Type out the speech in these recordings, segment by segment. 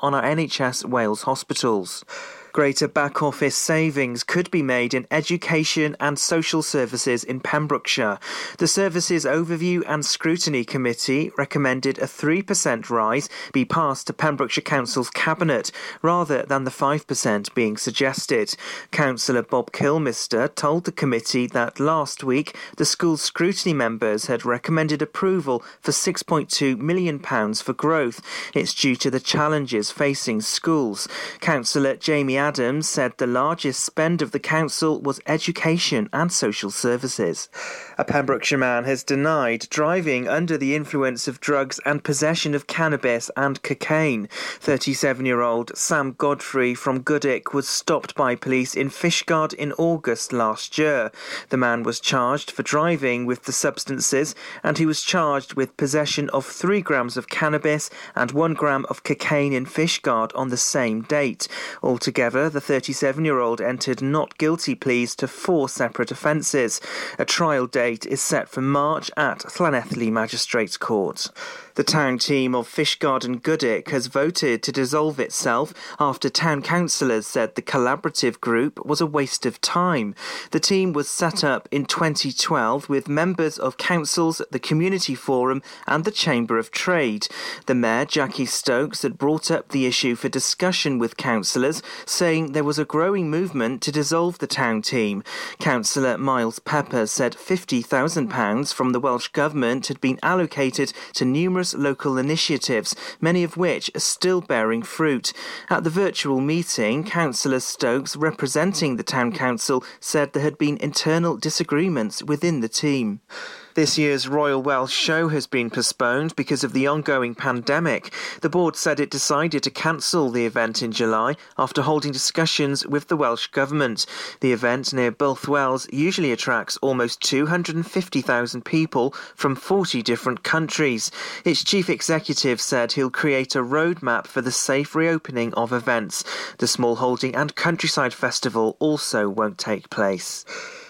on our NHS Wales hospitals. Greater back office savings could be made in education and social services in Pembrokeshire. The Services Overview and Scrutiny Committee recommended a 3% rise be passed to Pembrokeshire Council's Cabinet rather than the 5% being suggested. Councillor Bob Kilmister told the committee that last week the school scrutiny members had recommended approval for £6.2 million for growth. It's due to the challenges facing schools. Councillor Jamie Adams said the largest spend of the council was education and social services. A Pembrokeshire man has denied driving under the influence of drugs and possession of cannabis and cocaine. 37 year old Sam Godfrey from Goodwick was stopped by police in Fishguard in August last year. The man was charged for driving with the substances and he was charged with possession of 3 grams of cannabis and 1 gram of cocaine in Fishguard on the same date. Altogether, the 37 year old entered not guilty pleas to four separate offences. A trial date is set for March at Llanelli Magistrates Court. The town team of Fishguard and Goodwick has voted to dissolve itself after town councillors said the collaborative group was a waste of time. The team was set up in 2012 with members of councils, the Community Forum, and the Chamber of Trade. The mayor, Jackie Stokes, had brought up the issue for discussion with councillors, saying there was a growing movement to dissolve the town team. Councillor Miles Pepper said £50,000 from the Welsh Government had been allocated to numerous local initiatives, many of which are still bearing fruit. At the virtual meeting, Councillor Stokes, representing the Town Council, said there had been internal disagreements within the team. This year's Royal Welsh Show has been postponed because of the ongoing pandemic. The board said it decided to cancel the event in July after holding discussions with the Welsh Government. The event near Builth Wells usually attracts almost 250,000 people from 40 different countries. Its chief executive said he'll create a roadmap for the safe reopening of events. The Small Holding and Countryside Festival also won't take place.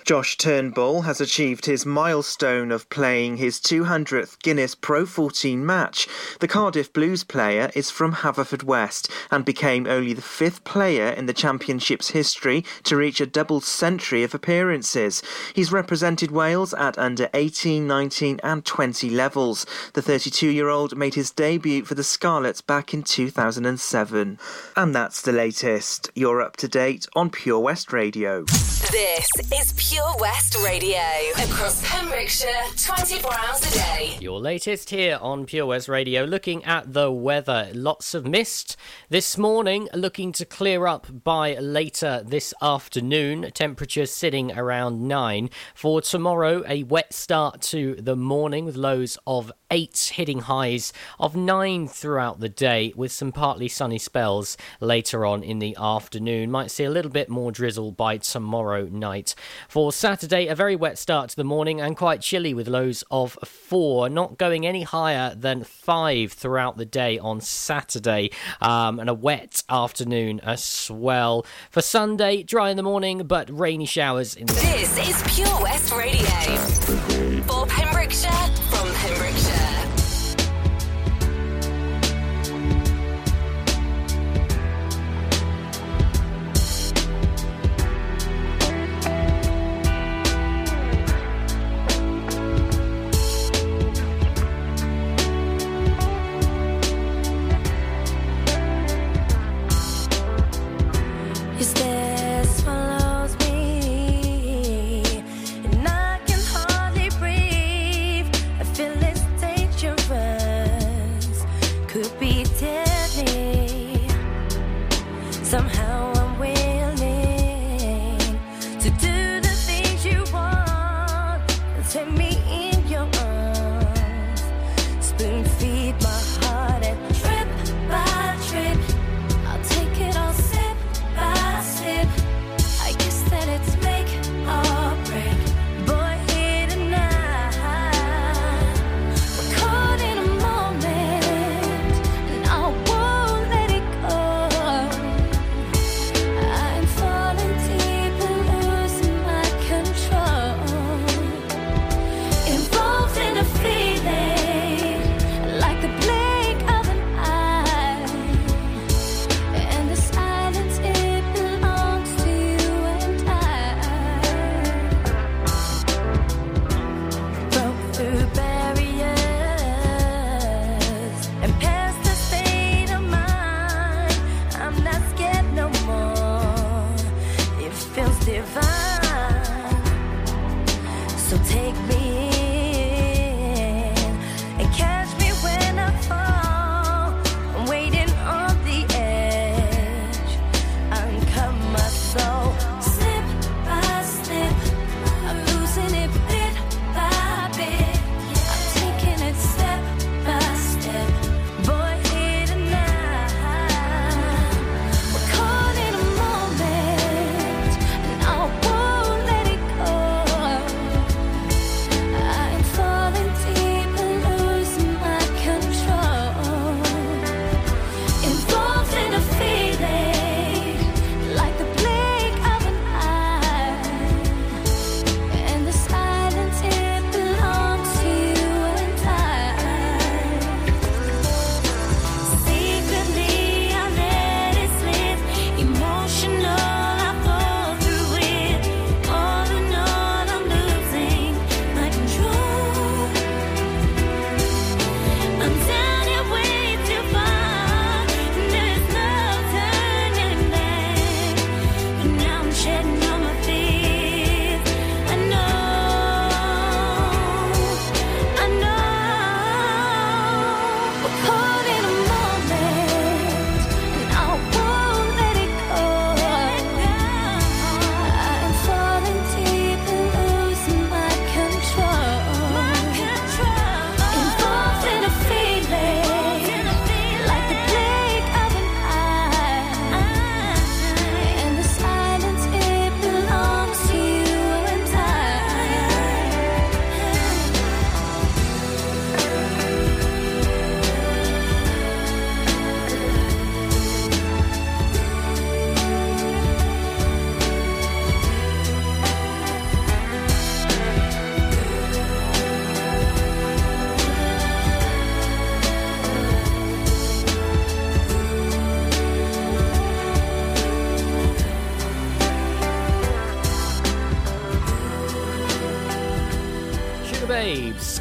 Josh Turnbull has achieved his milestone of playing his 200th Guinness Pro 14 match. The Cardiff Blues player is from Haverfordwest and became only the fifth player in the Championship's history to reach a double century of appearances. He's represented Wales at under 18, 19, and 20 levels. The 32 year old made his debut for the Scarlets back in 2007. And that's the latest. You're up to date on Pure West Radio. This is Pure West Radio. Across Pembrokeshire, 24 hours a day. Your latest here on Pure West Radio, looking at the weather. Lots of mist this morning, looking to clear up by later this afternoon. Temperatures sitting around 9. For tomorrow, a wet start to the morning with lows of 8, hitting highs of 9 throughout the day, with some partly sunny spells later on in the afternoon. Might see a little bit more drizzle by tomorrow night. For Saturday, a very wet start to the morning and quite chilly with lows of 4, not going any higher than 5 throughout the day on Saturday, um, and a wet afternoon as well. For Sunday, dry in the morning but rainy showers in the This is Pure West Radio. For Pembrokeshire, from Pembrokeshire.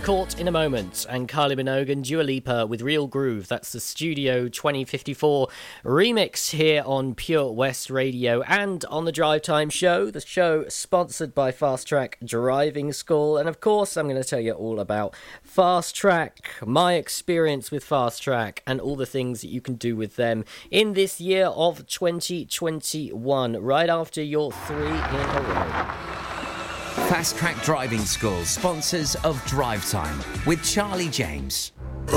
Caught in a Moment and Kylie Minogue and Dua Lipa with Real Groove. That's the Studio 2054 remix here on Pure West Radio and on the Drive Time Show, the show sponsored by Fast Track Driving School. And of course, I'm going to tell you all about Fast Track, my experience with Fast Track, and all the things that you can do with them in this year of 2021, right after your three in a row. Fast Track Driving School, sponsors of Drive Time with Charlie James.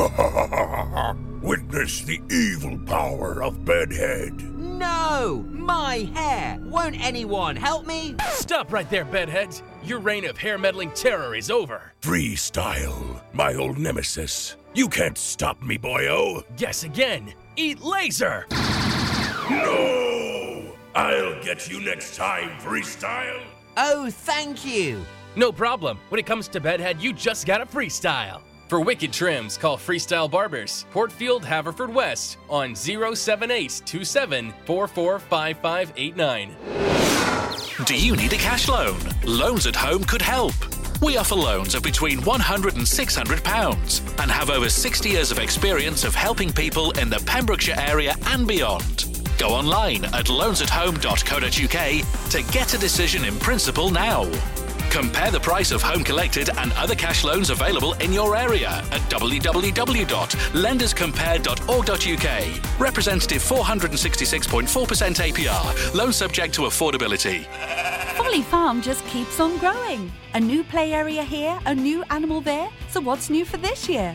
Witness the evil power of Bedhead. No! My hair! Won't anyone help me? Stop right there, bedheads! Your reign of hair meddling terror is over. Freestyle, my old nemesis. You can't stop me, boyo. Guess again. Eat laser! No! I'll get you next time, Freestyle. Oh, thank you! No problem. When it comes to bedhead, you just gotta freestyle. For wicked trims, call Freestyle Barbers, Portfield, Haverford West, on 07827 Do you need a cash loan? Loans at Home could help. We offer loans of between 100 and 600 pounds and have over 60 years of experience of helping people in the Pembrokeshire area and beyond. Go online at loansathome.co.uk to get a decision in principle now. Compare the price of home collected and other cash loans available in your area at www.lenderscompare.org.uk. Representative 466.4% APR. Loan subject to affordability. Folly Farm just keeps on growing. A new play area here, a new animal there. So what's new for this year?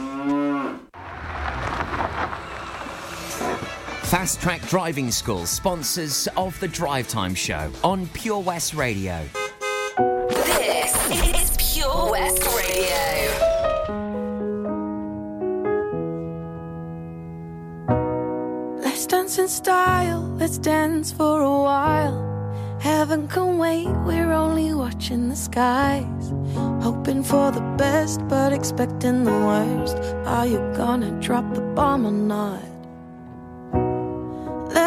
Fast Track Driving School, sponsors of the Drive Time Show on Pure West Radio. This is Pure West Radio. Let's dance in style, let's dance for a while. Heaven can wait, we're only watching the skies. Hoping for the best, but expecting the worst. Are you gonna drop the bomb or not?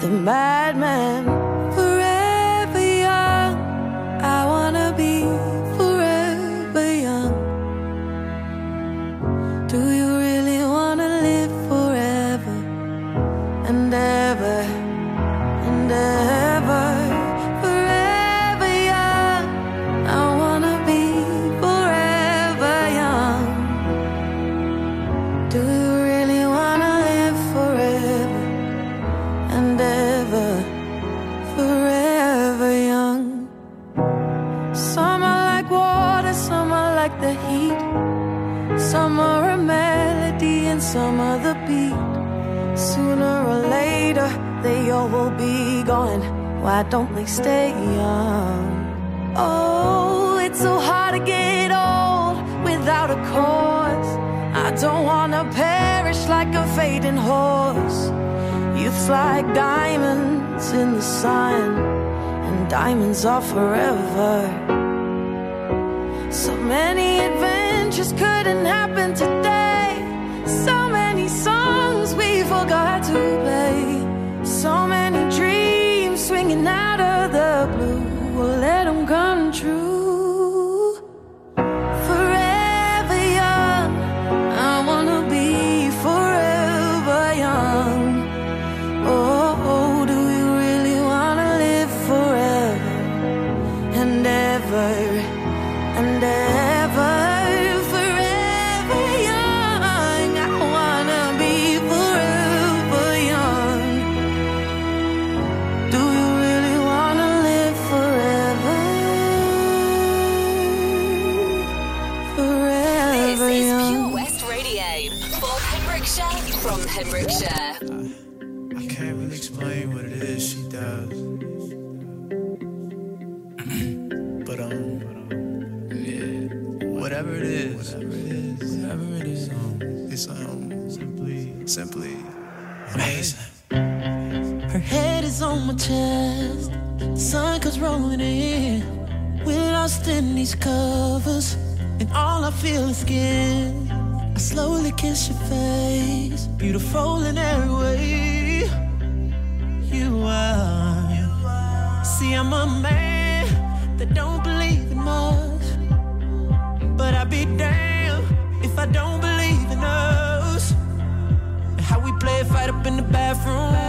the madman. Forever young, I wanna be forever young. Do you are forever. Head is on my chest. The sun comes rolling in. We're lost in these covers, and all I feel is skin. I slowly kiss your face, beautiful in every way. You are. See, I'm a man that don't believe in much, but I'd be damned if I don't believe in us. And how we play fight up in the bathroom.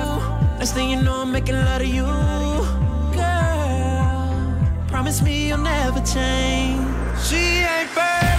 Next thing you know, I'm making love to you. Girl, promise me you'll never change. She ain't perfect,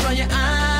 from your eyes.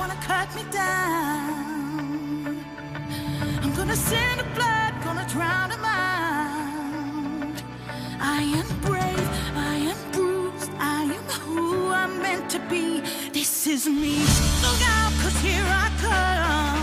Wanna cut me down, I'm gonna send a blood, gonna drown them out. I am brave, I am bruised, I am who I'm meant to be. This is me. Look out, cause here I come.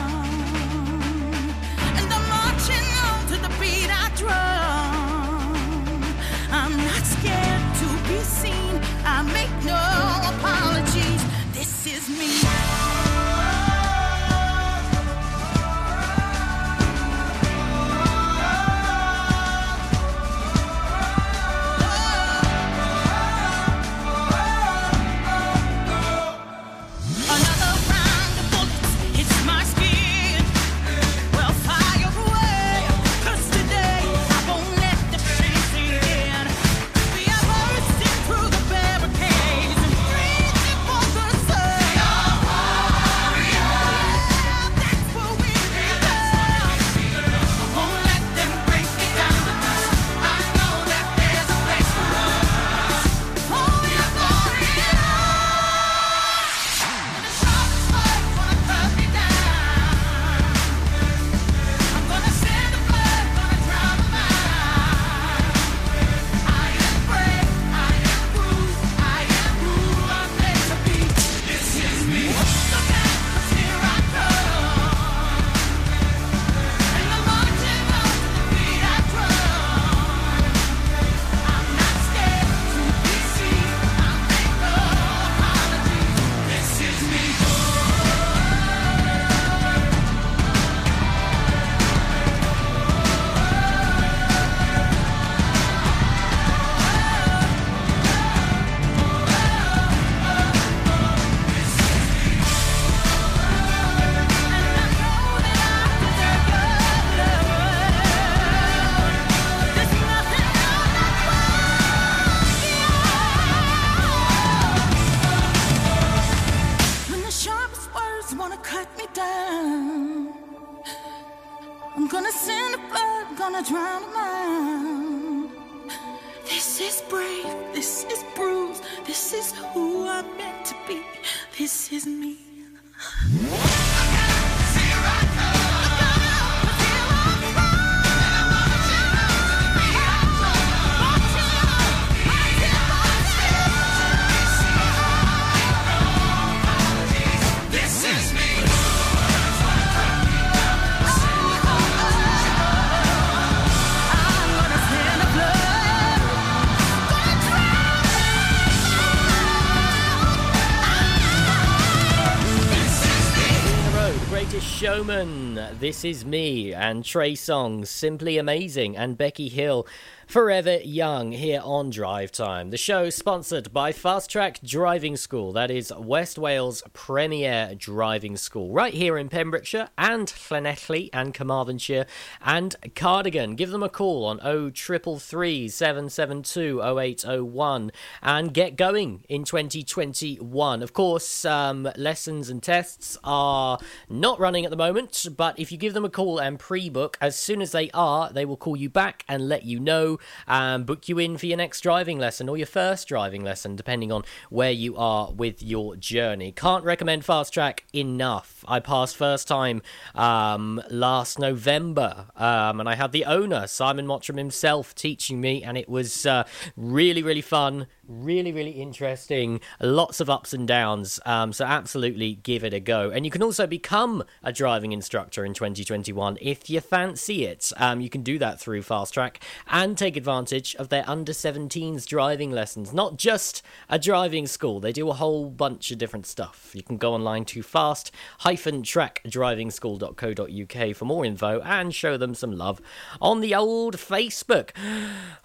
This Is Me, and Trey Songz, Simply Amazing, and Becky Hill, Forever Young, here on Drive Time. The show sponsored by Fast Track Driving School, that is West Wales' premier driving school, right here in Pembrokeshire and Llanelli and Carmarthenshire and Cardigan. Give them a call on 0333 772 0801 and get going in 2021. Of course, um, lessons and tests are not running at the moment, but if you give them a call and pre book, as soon as they are, they will call you back and let you know and book you in for your next driving lesson or your first driving lesson, depending on where you are with your journey. Can't recommend Fast Track enough. I passed first time um, last November, um, and I had the owner, Simon Mottram himself, teaching me, and it was uh, really, really fun, really, really interesting. Lots of ups and downs. Um, so, absolutely give it a go. And you can also become a driving instructor in 2021 if you fancy it. Um, you can do that through Fast Track and take advantage of their under 17s driving lessons. Not just a driving school, they do a whole bunch of different stuff. You can go online to fast-trackdrivingschool.co.uk for more info and show them some love on the old Facebook.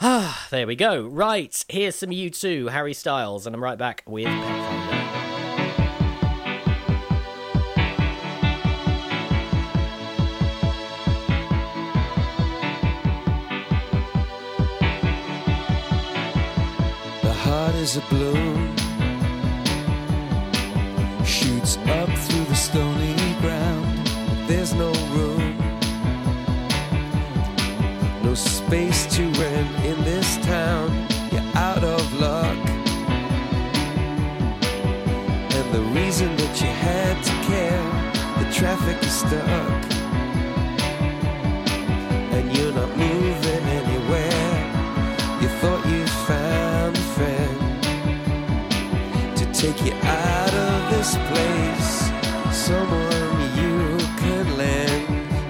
There we go. Right, here's some U2, Harry Styles, and I'm right back with. The heart is a balloon, shoots up through the stony ground. There's no room, no space to rent in traffic is stuck, and you're not moving anywhere. You thought you found a friend to take you out of this place. Someone you can lend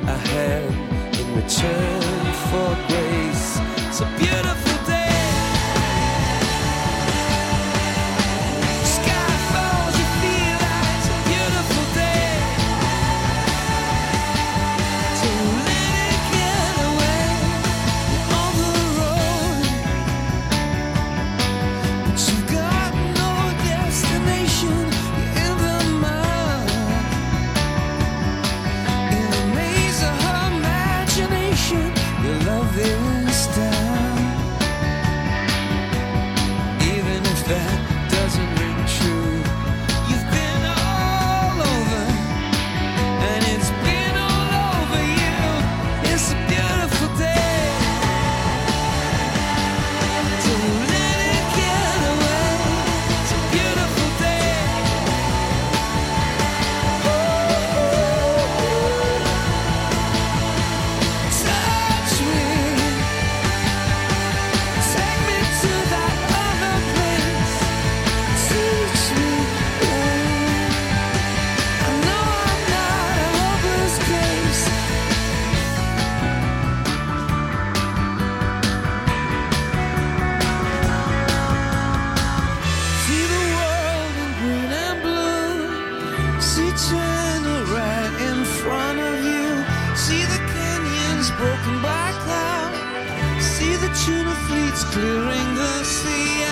a hand in return for clearing the sea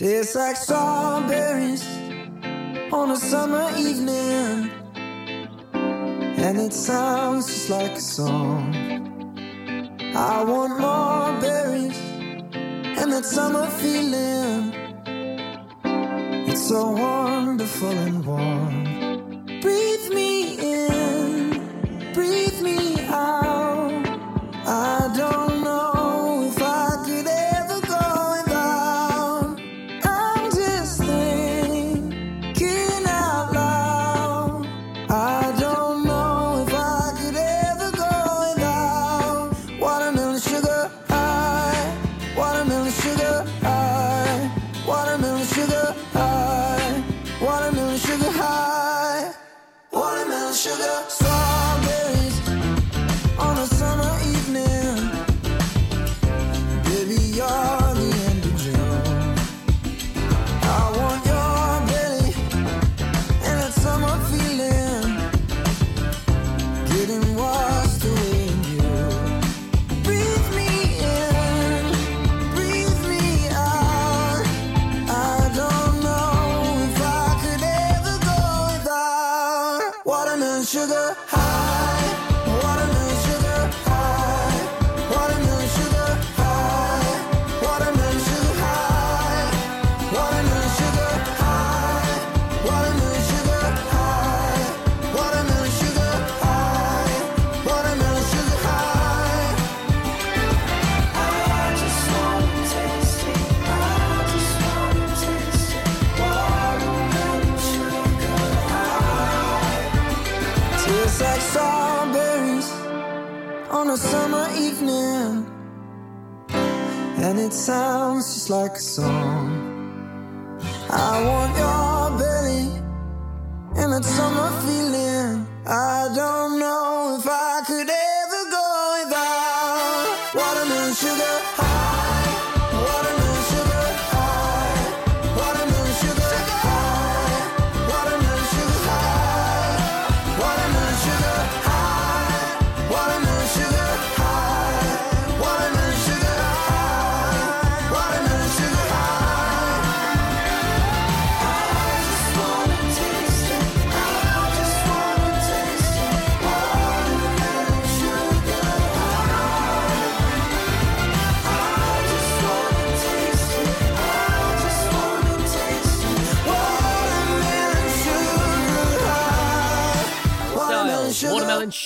Tastes like strawberries on a summer evening, and it sounds just like a song. I want more berries and that summer feeling. It's so wonderful and warm.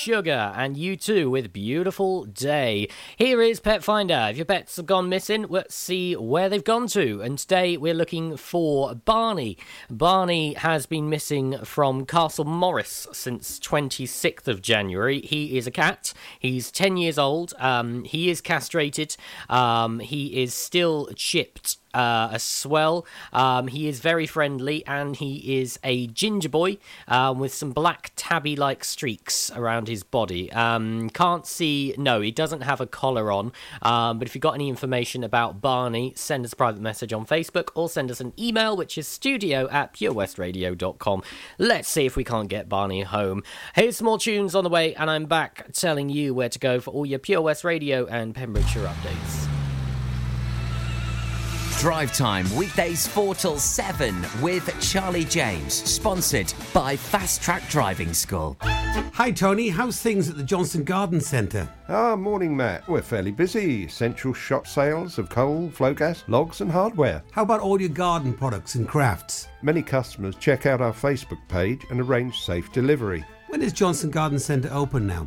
Sugar, and U2 with Beautiful Day. Here is Pet Finder. If your pets have gone missing, let's see where they've gone to. And today we're looking for Barney. Barney has been missing from Castle Morris since 26th of January. He is a cat. He's 10 years old. Um, he is castrated. Um, he is still chipped uh, a swell. Um, he is very friendly and he is a ginger boy um, with some black tabby like streaks around his body. Um, can't see, no, he doesn't have a collar on. Um, but if you've got any information about Barney, send us a private message on Facebook or send us an email, which is studio at purewestradio.com. Let's see if we can't get Barney home. Here's some more tunes on the way, and I'm back telling you where to go for all your Pure West Radio and Pembrokeshire updates. Drive Time, weekdays 4 till 7 with Charlie James, sponsored by Fast Track Driving School. Hi, Tony. How's things at the Johnson Garden Centre? Ah, morning, Matt. We're fairly busy. Central shop sales of coal, flow gas, logs, and hardware. How about all your garden products and crafts? Many customers check out our Facebook page and arrange safe delivery. When is Johnson Garden Centre open now?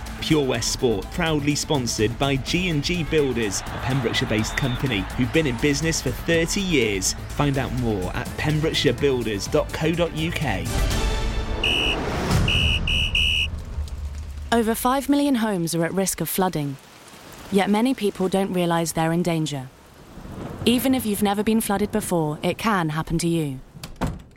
Pure West Sport, proudly sponsored by G&G Builders, a Pembrokeshire-based company who've been in business for 30 years. Find out more at pembrokeshirebuilders.co.uk. Over 5 million homes are at risk of flooding, yet many people don't realise they're in danger. Even if you've never been flooded before, it can happen to you.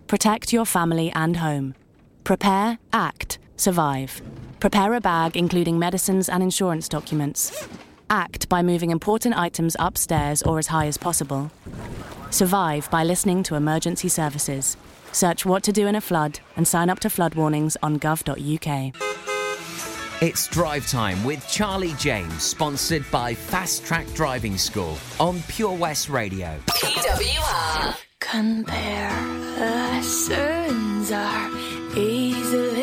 Protect your family and home. Prepare, act, survive. Prepare a bag including medicines and insurance documents. Act by moving important items upstairs or as high as possible. Survive by listening to emergency services. Search what to do in a flood and sign up to flood warnings on gov.uk. It's Drive Time with Charlie James, sponsored by Fast Track Driving School on Pure West Radio. PWR. Comparisons are easily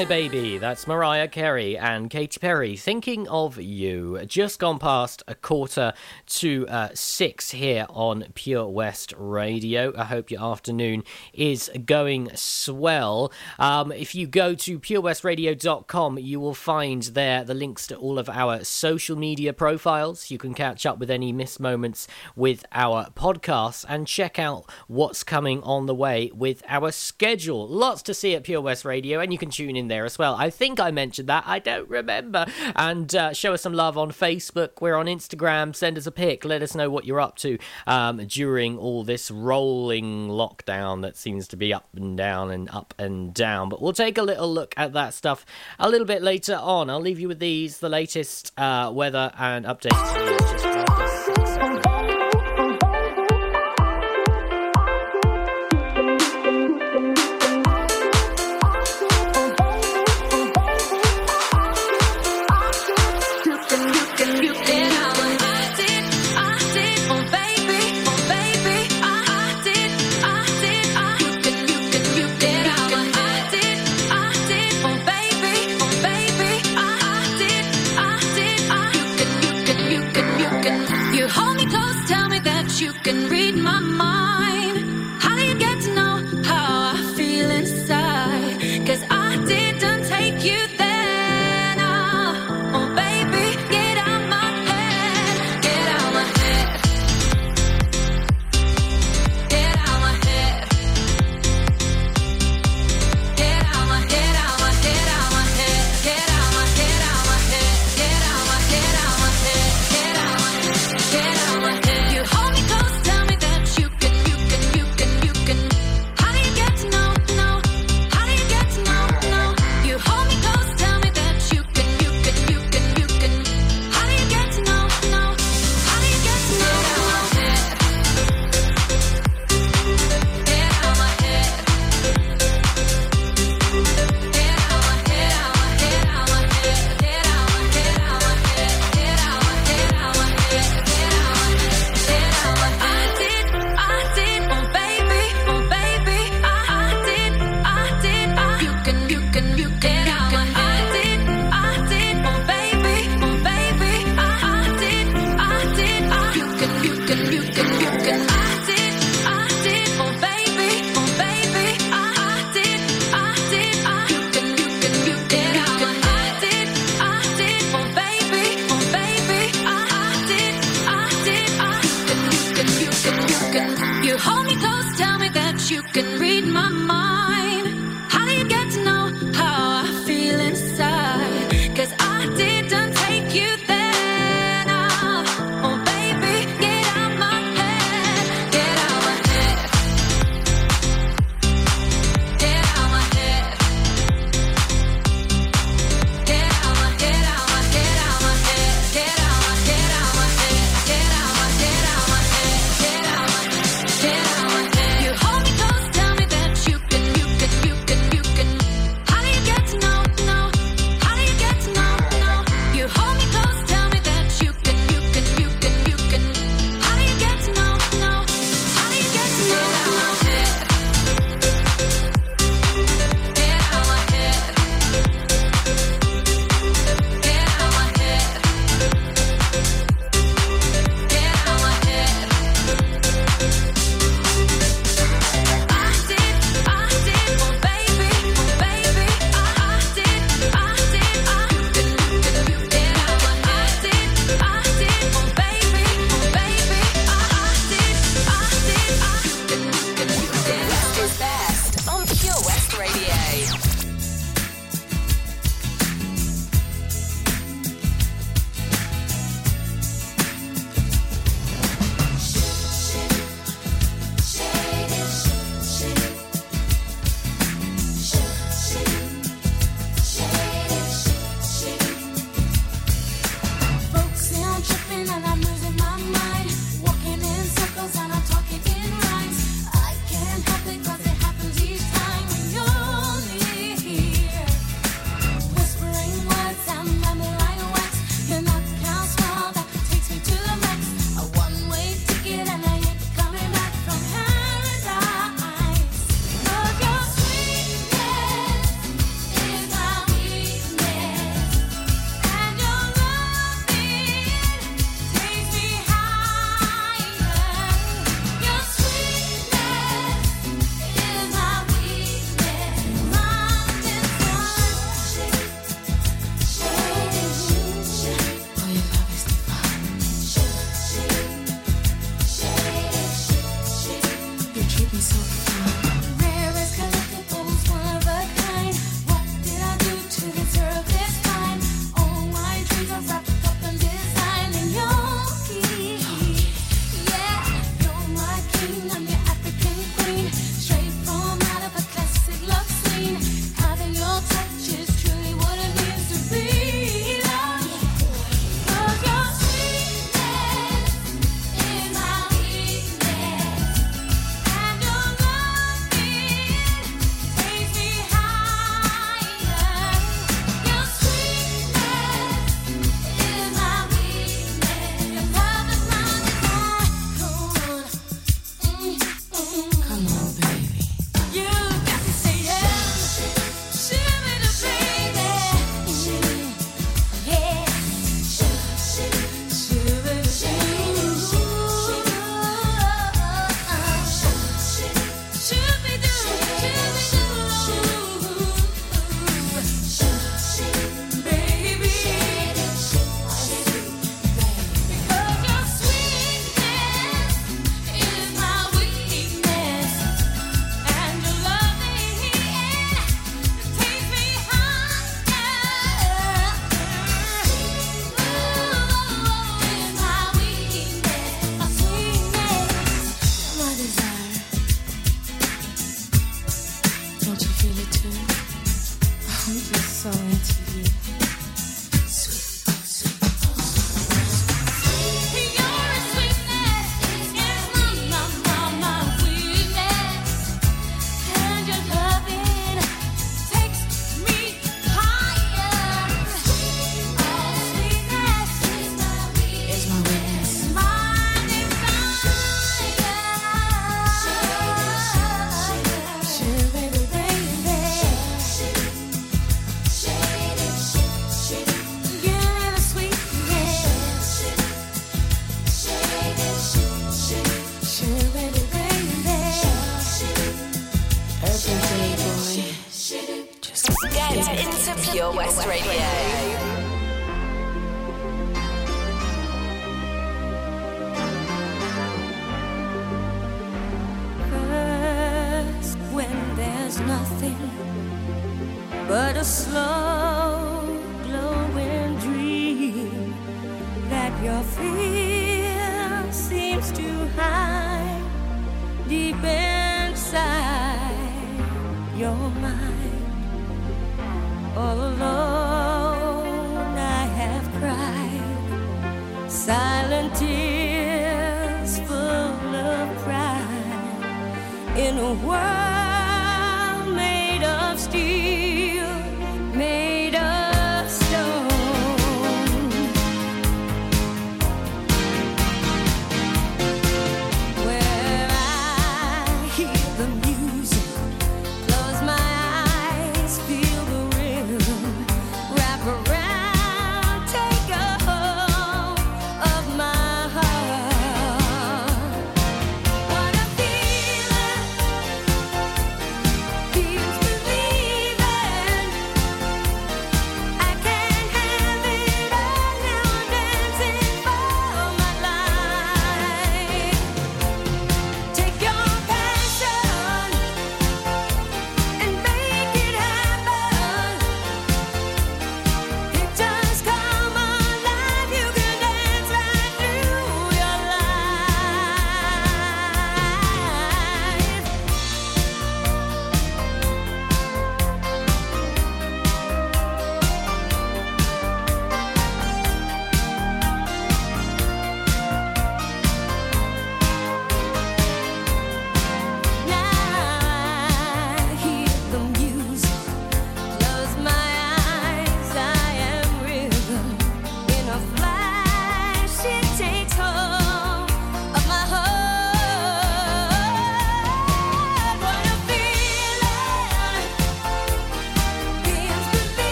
My Baby. That's Mariah Carey and Katy Perry. Thinking of you. Just gone past a quarter to uh, six here on Pure West Radio. I hope your afternoon is going swell. Um, if you go to purewestradio.com, you will find there the links to all of our social media profiles. You can catch up with any missed moments with our podcasts and check out what's coming on the way with our schedule. Lots to see at Pure West Radio, and you can tune in there as well. I think I mentioned that. I don't remember. And uh, show us some love on Facebook. We're on Instagram. Send us a pic. Let us know what you're up to um, during all this rolling lockdown that seems to be up and down and up and down. But we'll take a little look at that stuff a little bit later on. I'll leave you with these the latest uh, weather and updates.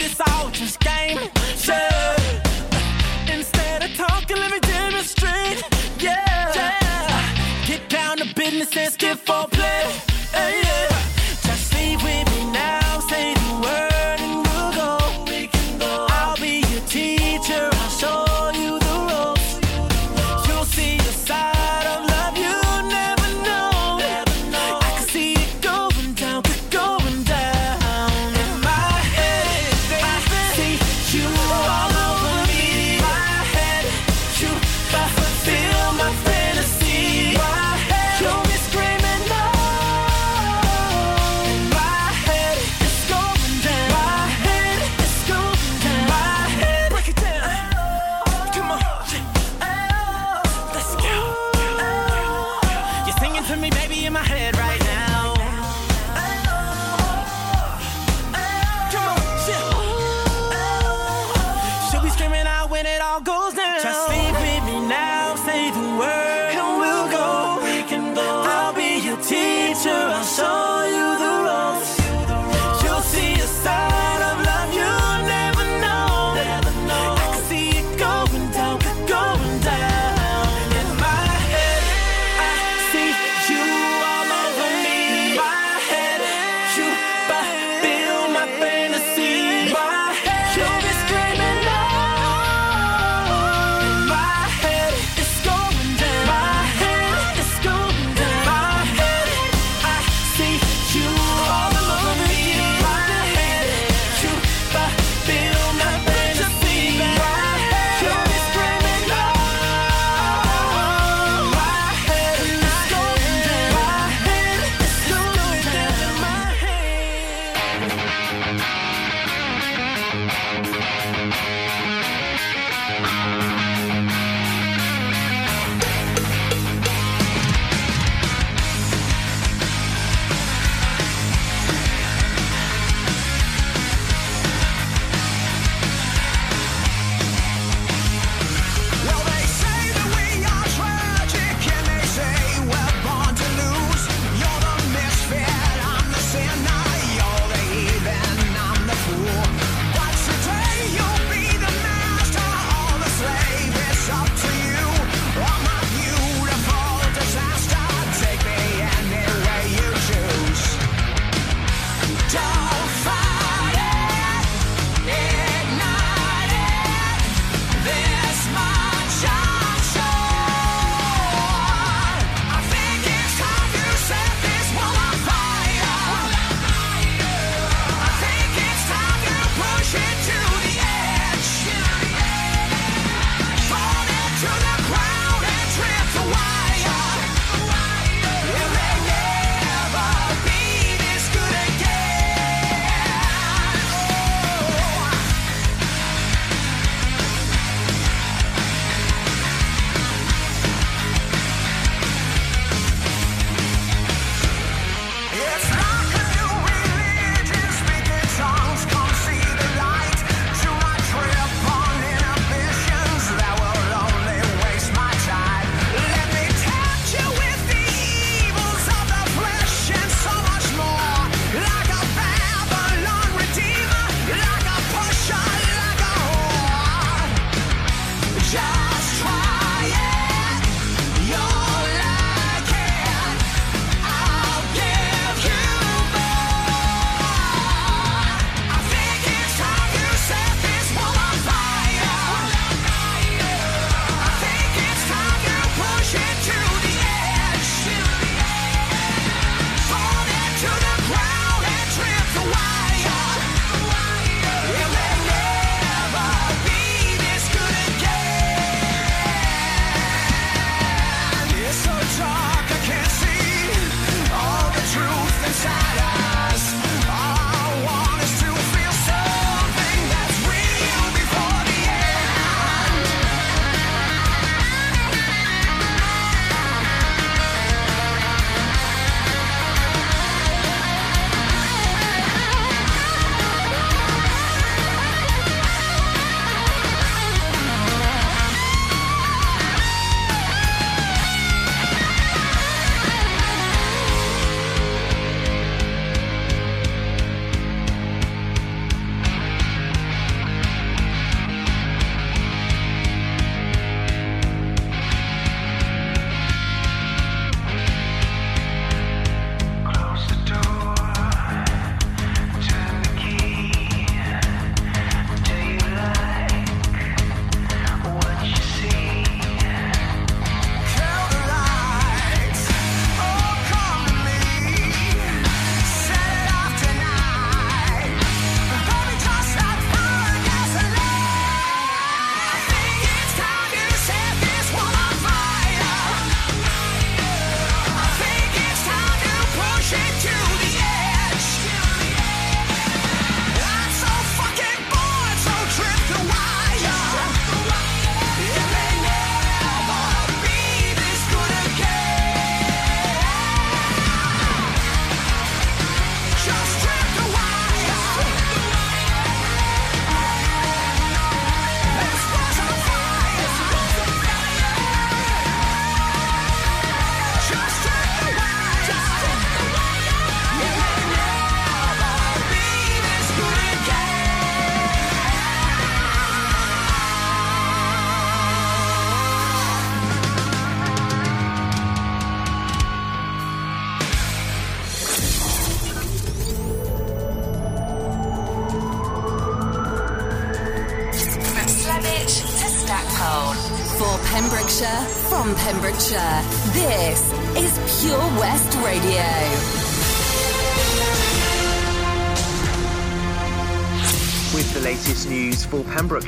but it's all just game. Yeah. Instead of talking, let me demonstrate. Yeah. yeah. Get down to business and skip for.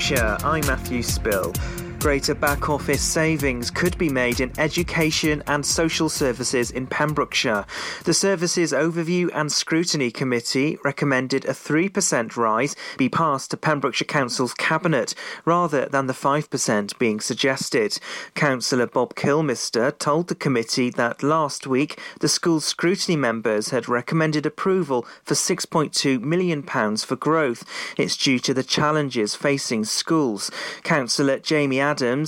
For I'm Matthew Spill. Greater back office savings could be made in education and social services in Pembrokeshire. The Services Overview and Scrutiny Committee recommended a 3% rise be passed to Pembrokeshire Council's Cabinet rather than the 5% being suggested. Councillor Bob Kilmister told the committee that last week the school's scrutiny members had recommended approval for £6.2 million for growth. It's due to the challenges facing schools. Councillor Jamie Adams